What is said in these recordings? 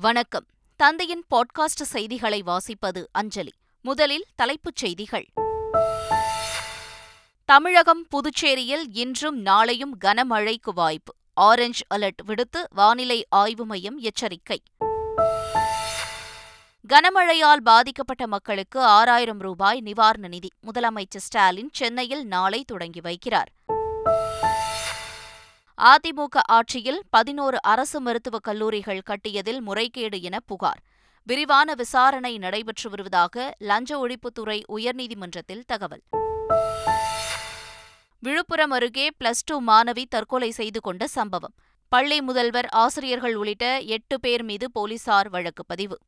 வணக்கம். தந்தையின் பாட்காஸ்ட் செய்திகளை வாசிப்பது அஞ்சலி. முதலில் தலைப்புச் செய்திகள். தமிழகம் புதுச்சேரியில் இன்றும் நாளையும் கனமழைக்கு வாய்ப்பு. ஆரஞ்ச் அலர்ட் விடுத்து வானிலை ஆய்வு மையம் எச்சரிக்கை. கனமழையால் பாதிக்கப்பட்ட மக்களுக்கு ஆறாயிரம் ரூபாய் நிவாரண நிதி. முதலமைச்சர் ஸ்டாலின் சென்னையில் நாளை தொடங்கி வைக்கிறார். அதிமுக ஆட்சியில் பதினோரு அரசு மருத்துவக் கல்லூரிகள் கட்டியதில் முறைகேடு என புகார். விரிவான விசாரணை நடைபெற்று வருவதாக லஞ்ச ஒழிப்புத்துறை உயர்நீதிமன்றத்தில் தகவல். விழுப்புரம் அருகே பிளஸ் டூ மாணவி தற்கொலை செய்து கொண்ட சம்பவம். பள்ளி முதல்வர் ஆசிரியர்கள் உள்ளிட்ட எட்டு பேர் மீது போலீசார் வழக்கு பதிவு.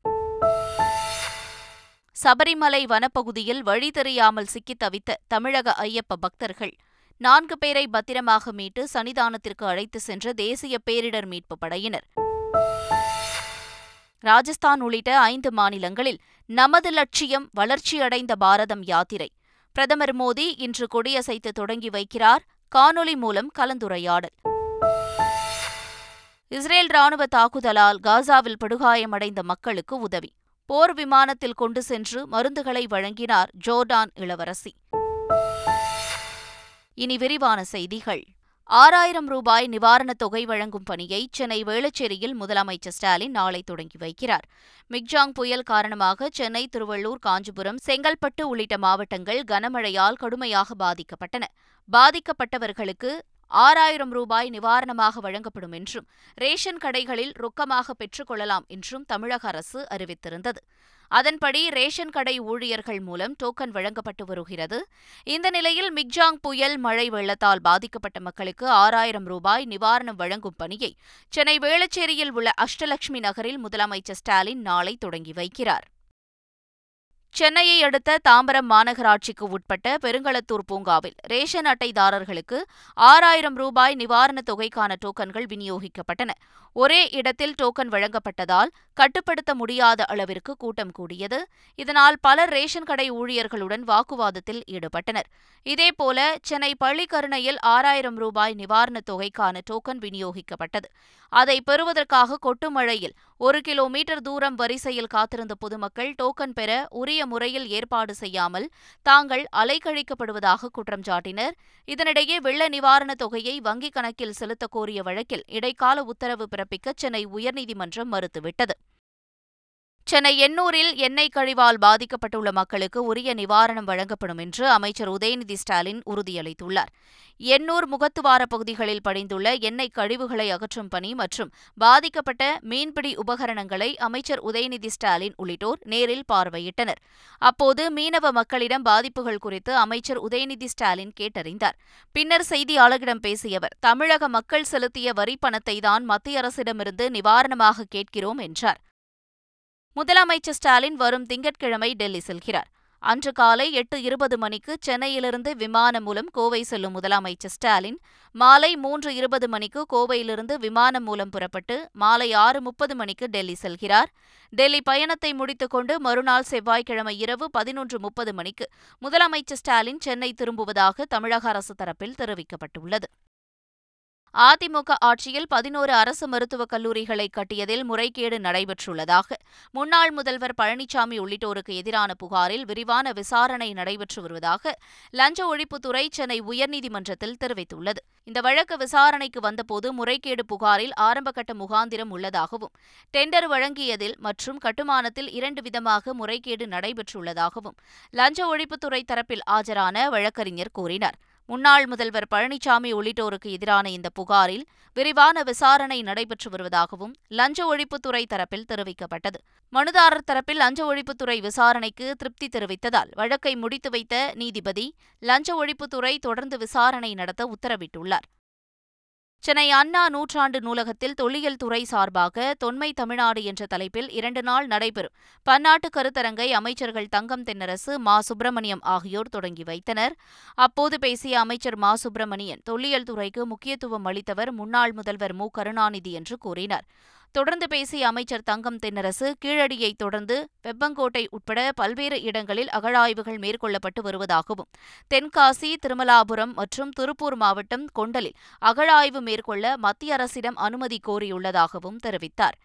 சபரிமலை வனப்பகுதியில் வழி தெரியாமல் சிக்கித் தவித்த தமிழக ஐயப்ப பக்தர்கள். நான்கு பேரை பத்திரமாக மீட்டு சன்னிதானத்திற்கு அழைத்து சென்ற தேசிய பேரிடர் மீட்புப் படையினர். ராஜஸ்தான் உள்ளிட்ட ஐந்து மாநிலங்களில் நமது லட்சியம் வளர்ச்சியடைந்த பாரதம் யாத்திரை. பிரதமர் மோடி இன்று கொடியசைத்து தொடங்கி வைக்கிறார். காணொலி மூலம் கலந்துரையாடல். இஸ்ரேல் ராணுவ தாக்குதலால் காசாவில் படுகாயமடைந்த மக்களுக்கு உதவி. போர் விமானத்தில் கொண்டு சென்று மருந்துகளை வழங்கினார் ஜோர்டான் இளவரசி. இனி விரிவான செய்திகள். ஆறாயிரம் ரூபாய் நிவாரணத் தொகை வழங்கும் பணியை சென்னை வேளச்சேரியில் முதலமைச்சர் ஸ்டாலின் நாளை தொடங்கி வைக்கிறார். மிக்ஜாங் புயல் காரணமாக சென்னை திருவள்ளூர் காஞ்சிபுரம் செங்கல்பட்டு உள்ளிட்ட மாவட்டங்கள் கனமழையால் கடுமையாக பாதிக்கப்பட்டன. பாதிக்கப்பட்டவர்களுக்கு ஆறாயிரம் ரூபாய் நிவாரணமாக வழங்கப்படும் என்றும் ரேஷன் கடைகளில் ரொக்கமாக பெற்றுக் கொள்ளலாம் என்றும் தமிழக அரசு அறிவித்திருந்தது. அதன்படி ரேஷன் கடை ஊழியர்கள் மூலம் டோக்கன் வழங்கப்பட்டு வருகிறது. இந்த நிலையில் மிக்ஜாங் புயல் மழை வெள்ளத்தால் பாதிக்கப்பட்ட மக்களுக்கு ஆறாயிரம் ரூபாய் நிவாரணம் வழங்கும் பணியை சென்னை வேளச்சேரியில் உள்ள அஷ்டலட்சுமி நகரில் முதலமைச்சர் ஸ்டாலின் நாளை தொடங்கி வைக்கிறார். சென்னையை அடுத்த தாம்பரம் மாநகராட்சிக்கு உட்பட்ட பெருங்களத்தூர் பூங்காவில் ரேஷன் அட்டைதாரர்களுக்கு ஆறாயிரம் ரூபாய் நிவாரணத் தொகைக்கான டோக்கன்கள் விநியோகிக்கப்பட்டன. ஒரே இடத்தில் டோக்கன் வழங்கப்பட்டதால் கட்டுப்படுத்த முடியாத அளவிற்கு கூட்டம் கூடியது. இதனால் பலர் ரேஷன் கடை ஊழியர்களுடன் வாக்குவாதத்தில் ஈடுபட்டனர். இதேபோல சென்னை பள்ளிக்கருணையில் ஆறாயிரம் ரூபாய் நிவாரணத் தொகைக்கான டோக்கன் விநியோகிக்கப்பட்டது. அதை பெறுவதற்காக கொட்டுமழையில் ஒரு கிலோமீட்டர் தூரம் வரிசையில் காத்திருந்த பொதுமக்கள் டோக்கன் பெற உரிய முறையில் ஏற்பாடு செய்யாமல் தாங்கள் அலைக்கழிக்கப்படுவதாக குற்றம் சாட்டினர். இதனிடையே வெள்ள நிவாரணத் தொகையை வங்கிக் கணக்கில் செலுத்தக் கோரிய வழக்கில் இடைக்கால உத்தரவு பிறப்பிக்க சென்னை உயர்நீதிமன்றம் மறுத்துவிட்டது. சென்னை எண்ணூரில் எண்ணெய் கழிவால் பாதிக்கப்பட்டுள்ள மக்களுக்கு உரிய நிவாரணம் வழங்கப்படும் என்று அமைச்சர் உதயநிதி ஸ்டாலின் உறுதியளித்துள்ளார். எண்ணூர் முகத்துவார பகுதிகளில் படிந்துள்ள எண்ணெய் கழிவுகளை அகற்றும் பணி மற்றும் பாதிக்கப்பட்ட மீன்பிடி உபகரணங்களை அமைச்சர் உதயநிதி ஸ்டாலின் உள்ளிட்டோர் நேரில் பார்வையிட்டனர். அப்போது மீனவ மக்களிடம் பாதிப்புகள் குறித்து அமைச்சர் உதயநிதி ஸ்டாலின் கேட்டறிந்தார். பின்னர் செய்தியாளர்களிடம் பேசிய அவர் தமிழக மக்கள் செலுத்திய வரிப்பணத்தை தான் மத்திய அரசிடமிருந்து நிவாரணமாக கேட்கிறோம் என்றார். முதலமைச்சர் ஸ்டாலின் வரும் திங்கட்கிழமை டெல்லி செல்கிறார். அன்று காலை எட்டு இருபது மணிக்கு சென்னையிலிருந்து விமானம் மூலம் கோவை செல்லும் முதலமைச்சர் ஸ்டாலின் மாலை மூன்று இருபது மணிக்கு கோவையிலிருந்து விமானம் மூலம் புறப்பட்டு மாலை ஆறு முப்பது மணிக்கு டெல்லி செல்கிறார். டெல்லி பயணத்தை முடித்துக் கொண்டு மறுநாள் செவ்வாய்க்கிழமை இரவு பதினொன்று முப்பது மணிக்கு முதலமைச்சர் ஸ்டாலின் சென்னை திரும்புவதாக தமிழக அரசு தரப்பில் தெரிவிக்கப்பட்டுள்ளது. அதிமுக ஆட்சியில் பதினோரு அரசு மருத்துவக் கல்லூரிகளை கட்டியதில் முறைகேடு நடைபெற்றுள்ளதாக முன்னாள் முதல்வர் பழனிசாமி உள்ளிட்டோருக்கு எதிரான புகாரில் விரிவான விசாரணை நடைபெற்று வருவதாக லஞ்ச ஒழிப்புத்துறை சென்னை உயர்நீதிமன்றத்தில் தெரிவித்துள்ளது. இந்த வழக்கு விசாரணைக்கு வந்தபோது முறைகேடு புகாரில் ஆரம்பகட்ட முகாந்திரம் உள்ளதாகவும் டெண்டர் வழங்கியதில் மற்றும் கட்டுமானத்தில் இரண்டு விதமாக முறைகேடு நடைபெற்றுள்ளதாகவும் லஞ்ச ஒழிப்புத்துறை தரப்பில் ஆஜரான வழக்கறிஞர் கூறினார். முன்னாள் முதல்வர் பழனிசாமி உள்ளிட்டோருக்கு எதிரான இந்த புகாரில் விரிவான விசாரணை நடைபெற்று வருவதாகவும் லஞ்ச ஒழிப்புத்துறை தரப்பில் தெரிவிக்கப்பட்டது. மனுதாரர் தரப்பில் லஞ்ச ஒழிப்புத்துறை விசாரணைக்கு திருப்தி தெரிவித்ததால் வழக்கை முடித்து வைத்த நீதிபதி லஞ்ச ஒழிப்புத்துறை தொடர்ந்து விசாரணை நடத்த உத்தரவிட்டுள்ளார். சென்னை அண்ணா நூற்றாண்டு நூலகத்தில் தொல்லியல் துறை சார்பாக தொன்மை தமிழ்நாடு என்ற தலைப்பில் இரண்டு நாள் நடைபெறும். பன்னாட்டு கருத்தரங்கை அமைச்சர்கள் தங்கம் தென்னரசு மா. சுப்பிரமணியம் ஆகியோர் தொடங்கி வைத்தனர். அப்போது பேசிய அமைச்சர் மா. சுப்பிரமணியன் தொல்லியல் துறைக்கு முக்கியத்துவம் அளித்தவர் முன்னாள் முதல்வர் மு. கருணாநிதி என்று கூறினார். தொடர்ந்து பேசிய அமைச்சர் தங்கம் தென்னரசு கீழடியைத் தொடர்ந்து வெப்பங்கோட்டை உட்பட பல்வேறு இடங்களில் அகழாய்வுகள் மேற்கொள்ளப்பட்டு வருவதாகவும் தென்காசி திருமலாபுரம் மற்றும் திருப்பூர் மாவட்டம் கொண்டலில் அகழாய்வு மேற்கொள்ள மத்திய அரசிடம் அனுமதி கோரியுள்ளதாகவும் தெரிவித்தார்.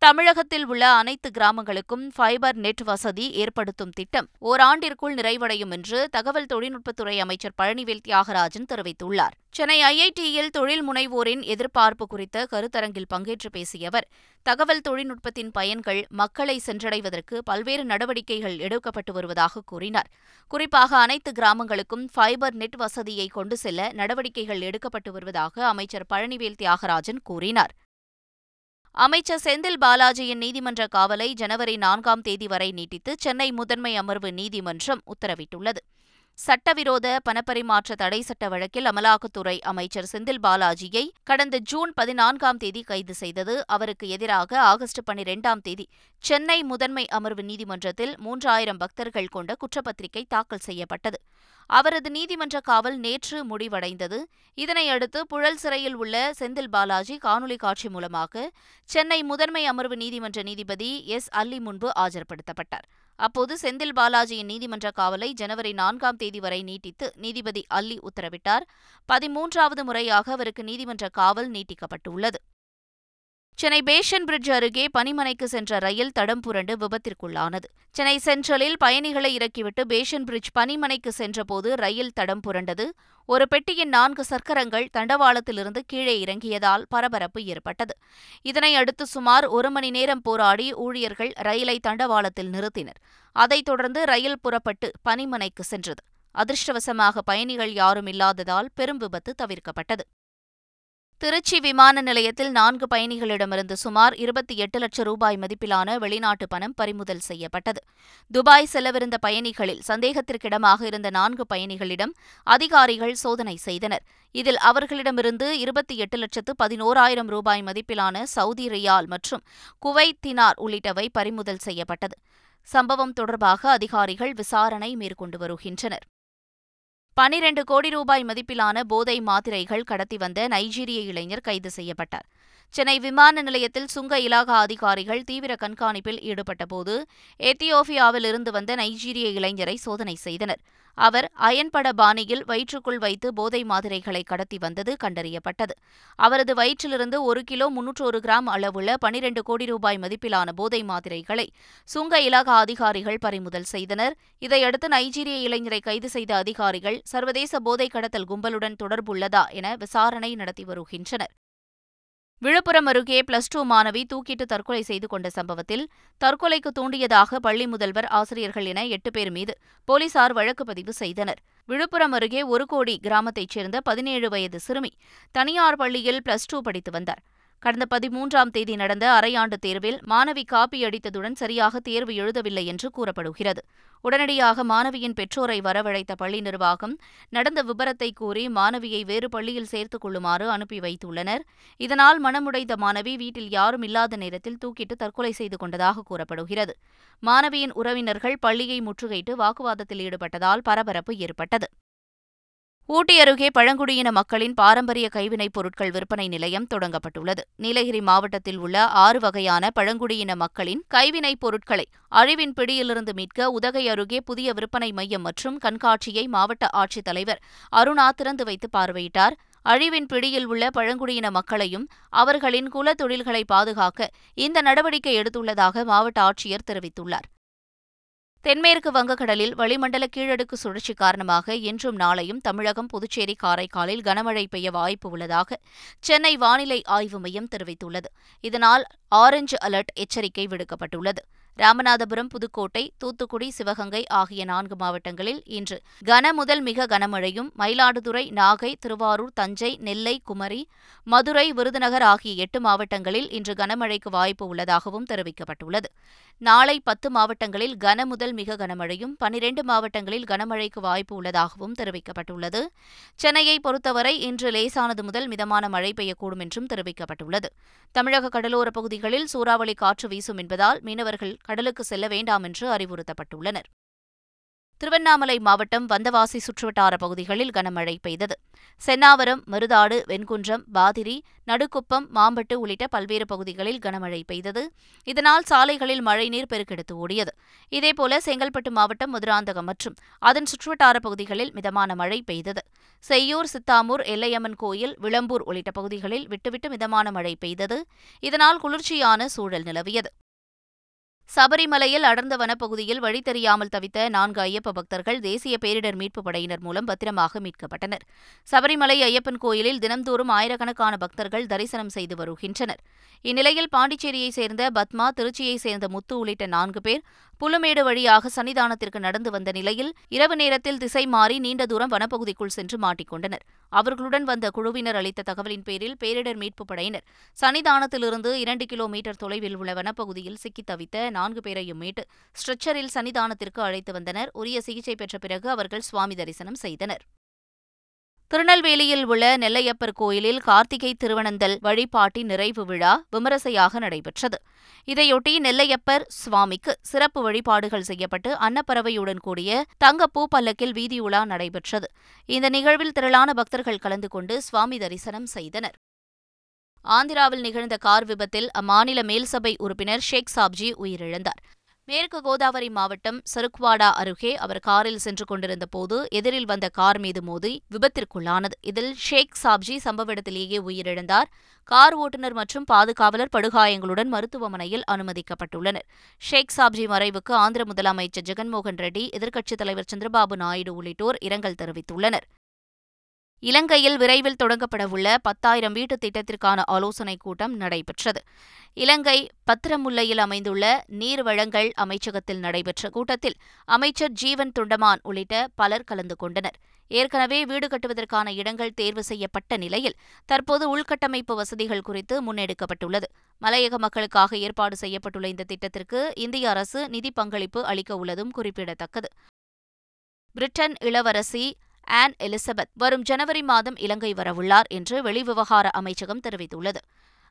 தமிழகத்தில் உள்ள அனைத்து கிராமங்களுக்கும் ஃபைபர் நெட் வசதி ஏற்படுத்தும் திட்டம் ஓராண்டிற்குள் நிறைவடையும் என்று தகவல் தொழில்நுட்பத்துறை அமைச்சர் பழனிவேல் தியாகராஜன் தெரிவித்துள்ளார். சென்னை ஐஐடியில் தொழில் முனைவோரின் எதிர்பார்ப்பு குறித்த கருத்தரங்கில் பங்கேற்று பேசிய அவர் தகவல் தொழில்நுட்பத்தின் பயன்கள் மக்களை சென்றடைவதற்கு பல்வேறு நடவடிக்கைகள் எடுக்கப்பட்டு வருவதாக கூறினார். குறிப்பாக அனைத்து கிராமங்களுக்கும் ஃபைபர் நெட் வசதியை கொண்டு செல்ல நடவடிக்கைகள் எடுக்கப்பட்டு வருவதாக அமைச்சர் பழனிவேல் தியாகராஜன் கூறினார். அமைச்சர் செந்தில் பாலாஜியின் நீதிமன்ற காவலை ஜனவரி நான்காம் தேதி வரை நீட்டித்து சென்னை முதன்மை அமர்வு நீதிமன்றம் உத்தரவிட்டுள்ளது. சட்டவிரோத பணப்பரிமாற்ற தடை சட்ட வழக்கில் அமலாக்கத்துறை அமைச்சர் செந்தில் பாலாஜியை கடந்த ஜூன் பதினான்காம் தேதி கைது செய்தது. அவருக்கு எதிராக ஆகஸ்ட் பனிரெண்டாம் தேதி சென்னை முதன்மை அமர்வு நீதிமன்றத்தில் மூன்றாயிரம் பக்தர்கள் கொண்ட குற்றப்பத்திரிகை தாக்கல் செய்யப்பட்டது. அவரது நீதிமன்ற காவல் நேற்று முடிவடைந்தது. இதனையடுத்து புழல் சிறையில் உள்ள செந்தில் பாலாஜி காணொலி காட்சி மூலமாக சென்னை முதன்மை அமர்வு நீதிமன்ற நீதிபதி எஸ். அல்லி முன்பு ஆஜர்படுத்தப்பட்டார். அப்போது செந்தில் பாலாஜியின் நீதிமன்ற காவலை ஜனவரி நான்காம் தேதி வரை நீட்டித்து நீதிபதி அல்லி உத்தரவிட்டார். பதிமூன்றாவது முறையாக அவருக்கு நீதிமன்ற காவல் நீட்டிக்கப்பட்டுள்ளது. சென்னை பேஷன் பிரிட்ஜ் அருகே பனிமனைக்கு சென்ற ரயில் தடம் புரண்டு விபத்திற்குள்ளானது. சென்னை சென்ட்ரலில் பயணிகளை இறக்கிவிட்டு பேஷன் பிரிட்ஜ் பனிமனைக்கு சென்றபோது ரயில் தடம் புரண்டது. ஒரு பெட்டியின் நான்கு சக்கரங்கள் தண்டவாளத்திலிருந்து கீழே இறங்கியதால் பரபரப்பு ஏற்பட்டது. இதனை அடுத்து சுமார் ஒரு மணி நேரம் போராடி ஊழியர்கள் ரயிலை தண்டவாளத்தில் நிறுத்தினர். அதைத் தொடர்ந்து ரயில் புறப்பட்டு பனிமனைக்கு சென்றது. அதிர்ஷ்டவசமாக பயணிகள் யாரும் இல்லாததால் பெரும் விபத்து தவிர்க்கப்பட்டது. திருச்சி விமான நிலையத்தில் நான்கு பயணிகளிடமிருந்து சுமார் இருபத்தி எட்டு லட்சம் ரூபாய் மதிப்பிலான வெளிநாட்டு பணம் பறிமுதல் செய்யப்பட்டது. துபாய் செல்லவிருந்த பயணிகளில் சந்தேகத்திற்கிடமாக இருந்த நான்கு பயணிகளிடம் அதிகாரிகள் சோதனை செய்தனர். இதில் அவர்களிடமிருந்து இருபத்தி எட்டு லட்சத்து பதினோராயிரம் ரூபாய் மதிப்பிலான சவுதி ரியால் மற்றும் குவைத் தினார் உள்ளிட்டவை பறிமுதல் செய்யப்பட்டது. சம்பவம் தொடர்பாக அதிகாரிகள் விசாரணை மேற்கொண்டு வருகின்றனர். பனிரண்டு கோடி ரூபாய் மதிப்பிலான போதை மாத்திரைகள் கடத்தி வந்த நைஜீரிய இளைஞர் கைது செய்யப்பட்டார். சென்னை விமான நிலையத்தில் சுங்க இலாகா அதிகாரிகள் தீவிர கண்காணிப்பில் ஈடுபட்டபோது எத்தியோபியாவில் இருந்து வந்த நைஜீரிய இளைஞரை சோதனை செய்தனர். அவர் அயன்பட பாணியில் வயிற்றுக்குள் வைத்து போதை மாதிரைகளை கடத்தி வந்தது கண்டறியப்பட்டது. அவரது வயிற்றிலிருந்து ஒரு கிலோ முன்னூற்றொரு கிராம் அளவுள்ள பனிரண்டு கோடி ரூபாய் மதிப்பிலான போதை மாதிரைகளை சுங்க இலாகா அதிகாரிகள் பறிமுதல் செய்தனர். இதையடுத்து நைஜீரிய இளைஞரை கைது செய்த அதிகாரிகள் சர்வதேச போதை கடத்தல் கும்பலுடன் தொடர்புள்ளதா என விசாரணை நடத்தி வருகின்றனர். விழுப்புரம் அருகே பிளஸ் டூ மாணவி தூக்கிட்டு தற்கொலை செய்து கொண்ட சம்பவத்தில் தற்கொலைக்கு தூண்டியதாக பள்ளி முதல்வர் ஆசிரியர்கள் என எட்டு பேர் மீது போலீசார் வழக்கு பதிவு செய்தனர். விழுப்புரம் அருகே ஒரு கோடி கிராமத்தைச் சேர்ந்த பதினேழு வயது சிறுமி தனியார் பள்ளியில் பிளஸ் டூ படித்து வந்தார். கடந்த பதிமூன்றாம் தேதி நடந்த அரையாண்டு தேர்வில் மாணவி காப்பியடித்ததுடன் சரியாக தேர்வு எழுதவில்லை என்று கூறப்படுகிறது. உடனடியாக மாணவியின் பெற்றோரை வரவழைத்த பள்ளி நிர்வாகம் நடந்த விபரத்தை கூறி மாணவியை வேறு பள்ளியில் சேர்த்துக் கொள்ளுமாறு அனுப்பி வைத்துள்ளனர். இதனால் மனமுடைந்த மாணவி வீட்டில் யாரும் இல்லாத நேரத்தில் தூக்கிட்டு தற்கொலை செய்து கொண்டதாக கூறப்படுகிறது. மாணவியின் உறவினர்கள் பள்ளியை முற்றுகையிட்டு வாக்குவாதத்தில் ஈடுபட்டதால் பரபரப்பு ஏற்பட்டது. ஊட்டி அருகே பழங்குடியின மக்களின் பாரம்பரிய கைவினைப் பொருட்கள் விற்பனை நிலையம் தொடங்கப்பட்டுள்ளது. நீலகிரி மாவட்டத்தில் உள்ள ஆறு வகையான பழங்குடியின மக்களின் கைவினைப் பொருட்களை அழிவின் பிடியிலிருந்து மீட்க உதகை அருகே புதிய விற்பனை மையம் மற்றும் கண்காட்சியை மாவட்ட ஆட்சித்தலைவர் அருணா திறந்து வைத்து பார்வையிட்டார். அழிவின் பிடியில் உள்ள பழங்குடியின மக்களையும் அவர்களின் குல தொழில்களை பாதுகாக்க இந்த நடவடிக்கை எடுத்துள்ளதாக மாவட்ட ஆட்சியர் தெரிவித்துள்ளார். தென்மேற்கு வங்கக்கடலில் வளிமண்டல கீழடுக்கு சுழற்சி காரணமாக இன்றும் நாளையும் தமிழகம் புதுச்சேரி காரைக்காலில் கனமழை பெய்ய வாய்ப்பு உள்ளதாக சென்னை வானிலை ஆய்வு மையம் தெரிவித்துள்ளது. இதனால் ஆரஞ்சு அலர்ட் எச்சரிக்கை விடுக்கப்பட்டுள்ளது. ராமநாதபுரம் புதுக்கோட்டை தூத்துக்குடி சிவகங்கை ஆகிய நான்கு மாவட்டங்களில் இன்று கன முதல் மிக கனமழையும் மயிலாடுதுறை நாகை திருவாரூர் தஞ்சை நெல்லை குமரி மதுரை விருதுநகர் ஆகிய எட்டு மாவட்டங்களில் இன்று கனமழைக்கு வாய்ப்பு உள்ளதாகவும் தெரிவிக்கப்பட்டுள்ளது. நாளை பத்து மாவட்டங்களில் கன முதல் மிக கனமழையும் பனிரெண்டு மாவட்டங்களில் கனமழைக்கு வாய்ப்பு உள்ளதாகவும் தெரிவிக்கப்பட்டுள்ளது. சென்னையை பொறுத்தவரை இன்று லேசானது முதல் மிதமான மழை பெய்யக்கூடும் என்றும் தெரிவிக்கப்பட்டுள்ளது. தமிழக கடலோரப் பகுதிகளில் சூறாவளி காற்று வீசும் என்பதால் மீனவர்கள் கடலுக்கு செல்ல வேண்டாம் என்று அறிவுறுத்தப்பட்டுள்ளனர். திருவண்ணாமலை மாவட்டம் வந்தவாசி சுற்றுவட்டார பகுதிகளில் கனமழை பெய்தது. சென்னாவரம் மருதாடு வெண்குன்றம் பாதிரி நடுக்குப்பம் மாம்பட்டு உள்ளிட்ட பல்வேறு பகுதிகளில் கனமழை பெய்தது. இதனால் சாலைகளில் மழைநீர் பெருக்கெடுத்து ஓடியது. இதேபோல செங்கல்பட்டு மாவட்டம் மதுராந்தகம் மற்றும் அதன் சுற்றுவட்டார பகுதிகளில் மிதமான மழை பெய்தது. செய்யூர் சித்தாமூர் எல்லையம்மன் கோயில் விளம்பூர் உள்ளிட்ட பகுதிகளில் விட்டுவிட்டு மிதமான மழை பெய்தது. இதனால் குளிர்ச்சியான சூழல் நிலவியது. சபரிமலையில் அடர்ந்த வனப்பகுதியில் வழி தெரியாமல் தவித்த நான்கு ஐயப்ப பக்தர்கள் தேசிய பேரிடர் மீட்புப் படையினர் மூலம் பத்திரமாக மீட்கப்பட்டனர். சபரிமலை ஐயப்பன் கோயிலில் தினந்தோறும் ஆயிரக்கணக்கான பக்தர்கள் தரிசனம் செய்து வருகின்றனர். இந்நிலையில் பாண்டிச்சேரியைச் சேர்ந்த பத்மா திருச்சியைச் சேர்ந்த முத்து உள்ளிட்ட நான்கு பேர் புலுமேடு வழியாக சன்னிதானத்திற்கு நடந்து வந்த நிலையில் இரவு நேரத்தில் திசை மாறி நீண்ட தூரம் வனப்பகுதிக்குள் சென்று மாட்டிக்கொண்டனர். அவர்களுடன் வந்த குழுவினர் அளித்த தகவலின் பேரில் பேரிடர் மீட்புப் படையினர் சன்னிதானத்திலிருந்து இரண்டு கிலோமீட்டர் தொலைவில் உள்ள வனப்பகுதியில் சிக்கித் தவித்த நான்கு பேரையும் மீட்டு ஸ்ட்ரெச்சரில் சன்னிதானத்திற்கு அழைத்து வந்தனர். உரிய சிகிச்சை பெற்ற பிறகு அவர்கள் சுவாமி தரிசனம் செய்தனர். திருநெல்வேலியில் உள்ள நெல்லையப்பர் கோயிலில் கார்த்திகை திருவனந்தல் வழிபாட்டின் நிறைவு விழா விமரிசையாக நடைபெற்றது. இதையொட்டி நெல்லையப்பர் சுவாமிக்கு சிறப்பு வழிபாடுகள் செய்யப்பட்டு அன்னப்பறவையுடன் கூடிய தங்கப்பூ பல்லக்கில் வீதியுலா நடைபெற்றது. இந்த நிகழ்வில் திரளான பக்தர்கள் கலந்து கொண்டு சுவாமி தரிசனம் செய்தனர். ஆந்திராவில் நிகழ்ந்த கார் விபத்தில் அம்மாநில மேல்சபை உறுப்பினர் ஷேக் சாப்ஜி உயிரிழந்தார். மேற்கு கோதாவரி மாவட்டம் சருக்வாடா அருகே அவர் காரில் சென்று கொண்டிருந்த போது எதிரில் வந்த கார் மீது மோதி விபத்திற்குள்ளானது. இதில் ஷேக் சாப்ஜி சம்பவ இடத்திலேயே உயிரிழந்தார். கார் ஓட்டுநர் மற்றும் பாதுகாவலர் படுகாயங்களுடன் மருத்துவமனையில் அனுமதிக்கப்பட்டுள்ளனர். ஷேக் சாப்ஜி மறைவுக்கு ஆந்திர முதலமைச்சர் ஜெகன்மோகன் ரெட்டி எதிர்க்கட்சித் தலைவர் சந்திரபாபு நாயுடு உள்ளிட்டோர் இரங்கல் தெரிவித்துள்ளனர். இலங்கையில் விரைவில் தொடங்கப்படவுள்ள பத்தாயிரம் வீட்டு திட்டத்திற்கான ஆலோசனைக் கூட்டம் நடைபெற்றது. இலங்கை பத்திரமுல்லையில் அமைந்துள்ள நீர் வளங்கள் அமைச்சகத்தில் நடைபெற்ற கூட்டத்தில் அமைச்சர் ஜீவன் துண்டமான் உள்ளிட்ட பலர் கலந்து கொண்டனர். ஏற்கனவே வீடு கட்டுவதற்கான இடங்கள் தேர்வு செய்யப்பட்ட நிலையில் தற்போது உள்கட்டமைப்பு வசதிகள் குறித்து முன்னெடுக்கப்பட்டுள்ளது. மலையக மக்களுக்காக ஏற்பாடு செய்யப்பட்டுள்ள இந்த திட்டத்திற்கு இந்திய அரசு நிதி பங்களிப்பு அளிக்க உள்ளதும் குறிப்பிடத்தக்கது. பிரிட்டன் இளவரசி ஆன் எலிசபெத் வரும் ஜனவரி மாதம் இலங்கை வரவுள்ளார் என்று வெளிவிவகார அமைச்சகம் தெரிவித்துள்ளது.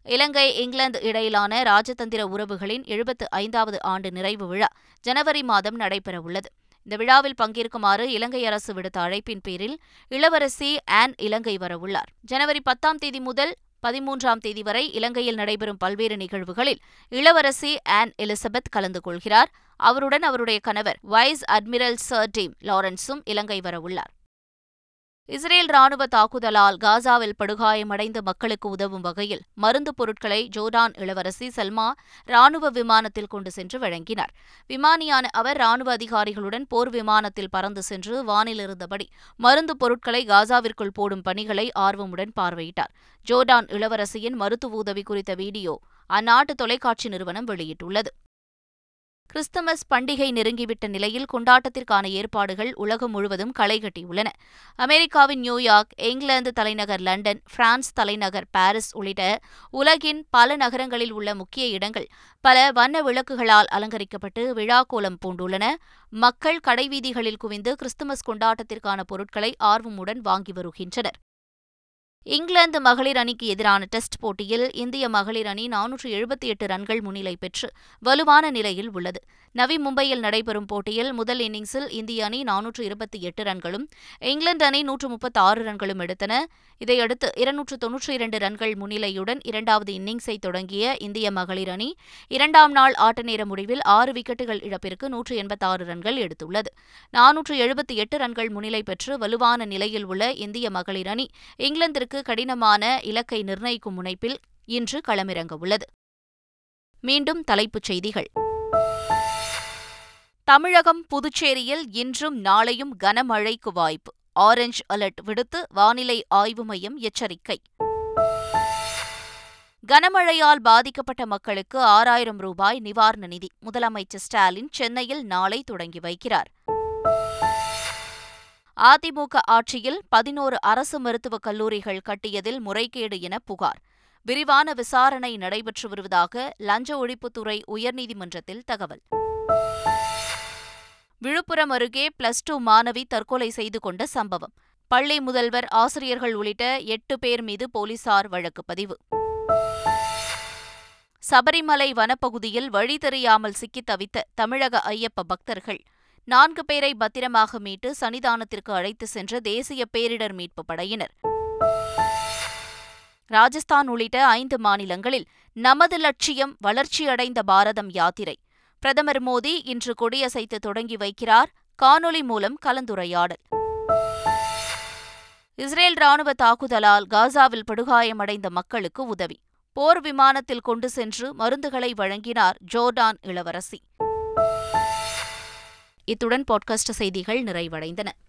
இலங்கை இங்கிலாந்து இடையிலான ராஜதந்திர உறவுகளின் எழுபத்து ஐந்தாவது ஆண்டு நிறைவு விழா ஜனவரி மாதம் நடைபெறவுள்ளது. இந்த விழாவில் பங்கேற்குமாறு இலங்கை அரசு விடுத்த அழைப்பின் பேரில் இளவரசி ஆன் இலங்கை வரவுள்ளார். ஜனவரி பத்தாம் தேதி முதல் பதிமூன்றாம் தேதி வரை இலங்கையில் நடைபெறும் பல்வேறு நிகழ்வுகளில் இளவரசி ஆன் எலிசபெத் கலந்து கொள்கிறார். அவருடன் அவருடைய கணவர் வைஸ் அட்மிரல் சர் டீம் லாரன்ஸும் இலங்கை வரவுள்ளார். இஸ்ரேல் ராணுவ தாக்குதலால் காசாவில் படுகாயமடைந்த மக்களுக்கு உதவும் வகையில் மருந்து பொருட்களை ஜோர்டான் இளவரசி சல்மா ராணுவ விமானத்தில் கொண்டு சென்று வழங்கினார். விமானியான அவர் ராணுவ அதிகாரிகளுடன் போர் விமானத்தில் பறந்து சென்று வானில் இருந்தபடி மருந்து பொருட்களை காசாவிற்குள் போடும் பணிகளை ஆர்வமுடன் பார்வையிட்டார். ஜோர்டான் இளவரசியின் மருத்துவ உதவி குறித்த வீடியோ அந்நாட்டு தொலைக்காட்சி நிறுவனம் வெளியிட்டுள்ளது. கிறிஸ்துமஸ் பண்டிகை நெருங்கிவிட்ட நிலையில் கொண்டாட்டத்திற்கான ஏற்பாடுகள் உலகம் முழுவதும் களைகட்டியுள்ளன அமெரிக்காவின் நியூயார்க் இங்கிலாந்து தலைநகர் லண்டன் பிரான்ஸ் தலைநகர் பாரிஸ் உள்ளிட்ட உலகின் பல நகரங்களில் உள்ள முக்கிய இடங்கள் பல வண்ண விளக்குகளால் அலங்கரிக்கப்பட்டு விழாக்கோலம் பூண்டுள்ளன. மக்கள் கடைவீதிகளில் குவிந்து கிறிஸ்துமஸ் கொண்டாட்டத்திற்கான பொருட்களை ஆர்வமுடன் வாங்கி வருகின்றனர். இங்கிலாந்து மகளிர் அணிக்கு எதிரான டெஸ்ட் போட்டியில் இந்திய மகளிர் அணி நானூற்று எழுபத்தி எட்டு ரன்கள் முன்னிலை பெற்று வலுவான நிலையில் உள்ளது. நவி மும்பையில் நடைபெறும் போட்டியில் முதல் இன்னிங்ஸில் இந்திய அணி நானூற்று இருபத்தி எட்டு ரன்களும் இங்கிலாந்து அணி நூற்று முப்பத்தி ஆறு ரன்களும் எடுத்தன. இதையடுத்து இருநூற்று தொன்னூற்றி இரண்டு ரன்கள் முன்னிலையுடன் இரண்டாவது இன்னிங்ஸை தொடங்கிய இந்திய மகளிர் அணி இரண்டாம் நாள் ஆட்ட நேர முடிவில் ஆறு விக்கெட்டுகள் இழப்பிற்கு நூற்று எண்பத்தாறு ரன்கள் எடுத்துள்ளது. நானூற்று எழுபத்தி எட்டு ரன்கள் முன்னிலை பெற்று வலுவான நிலையில் உள்ள இந்திய மகளிர் அணி இங்கிலாந்திற்கு கடினமான இலக்கை நிர்ணயிக்கும் முனைப்பில் இன்று களமிறங்க உள்ளது. மீண்டும் தலைப்புச் செய்திகள். தமிழகம் புதுச்சேரியில் இன்றும் நாளையும் கனமழைக்கு வாய்ப்பு. ஆரஞ்ச் அலர்ட் விடுத்து வானிலை ஆய்வு மையம் எச்சரிக்கை. கனமழையால் பாதிக்கப்பட்ட மக்களுக்கு ஆறாயிரம் ரூபாய் நிவாரண நிதி. முதலமைச்சர் ஸ்டாலின் சென்னையில் நாளை தொடங்கி வைக்கிறார். அதிமுக ஆட்சியில் பதினோரு அரசு மருத்துவக் கல்லூரிகள் கட்டியதில் முறைகேடு என புகார். விரிவான விசாரணை நடைபெற்று வருவதாக லஞ்ச ஒழிப்புத்துறை உயர்நீதிமன்றத்தில் தகவல். விழுப்புரம் அருகே பிளஸ் டூ மாணவி தற்கொலை செய்து கொண்ட சம்பவம். பள்ளி முதல்வர் ஆசிரியர்கள் உள்ளிட்ட எட்டு பேர் மீது போலீசார் வழக்கு பதிவு. சபரிமலை வனப்பகுதியில் வழி தெரியாமல் சிக்கித் தவித்த தமிழக ஐயப்ப பக்தர்கள். நான்கு பேரை பத்திரமாக மீட்டு சன்னிதானத்திற்கு அழைத்து சென்ற தேசிய பேரிடர் மீட்பு படையினர். ராஜஸ்தான் உள்ளிட்ட ஐந்து மாநிலங்களில் நமது லட்சியம் வளர்ச்சியடைந்த பாரதம் யாத்திரை. பிரதமர் மோடி இன்று கொடியசைத்து தொடங்கி வைக்கிறார். காணொலி மூலம் கலந்துரையாடல். இஸ்ரேல் ராணுவ தாக்குதலால் காசாவில் படுகாயமடைந்த மக்களுக்கு உதவி. போர் விமானத்தில் கொண்டு சென்று மருந்துகளை வழங்கினார் ஜோர்டான் இளவரசி. இத்துடன் பாட்காஸ்ட் செய்திகள் நிறைவடைந்தன.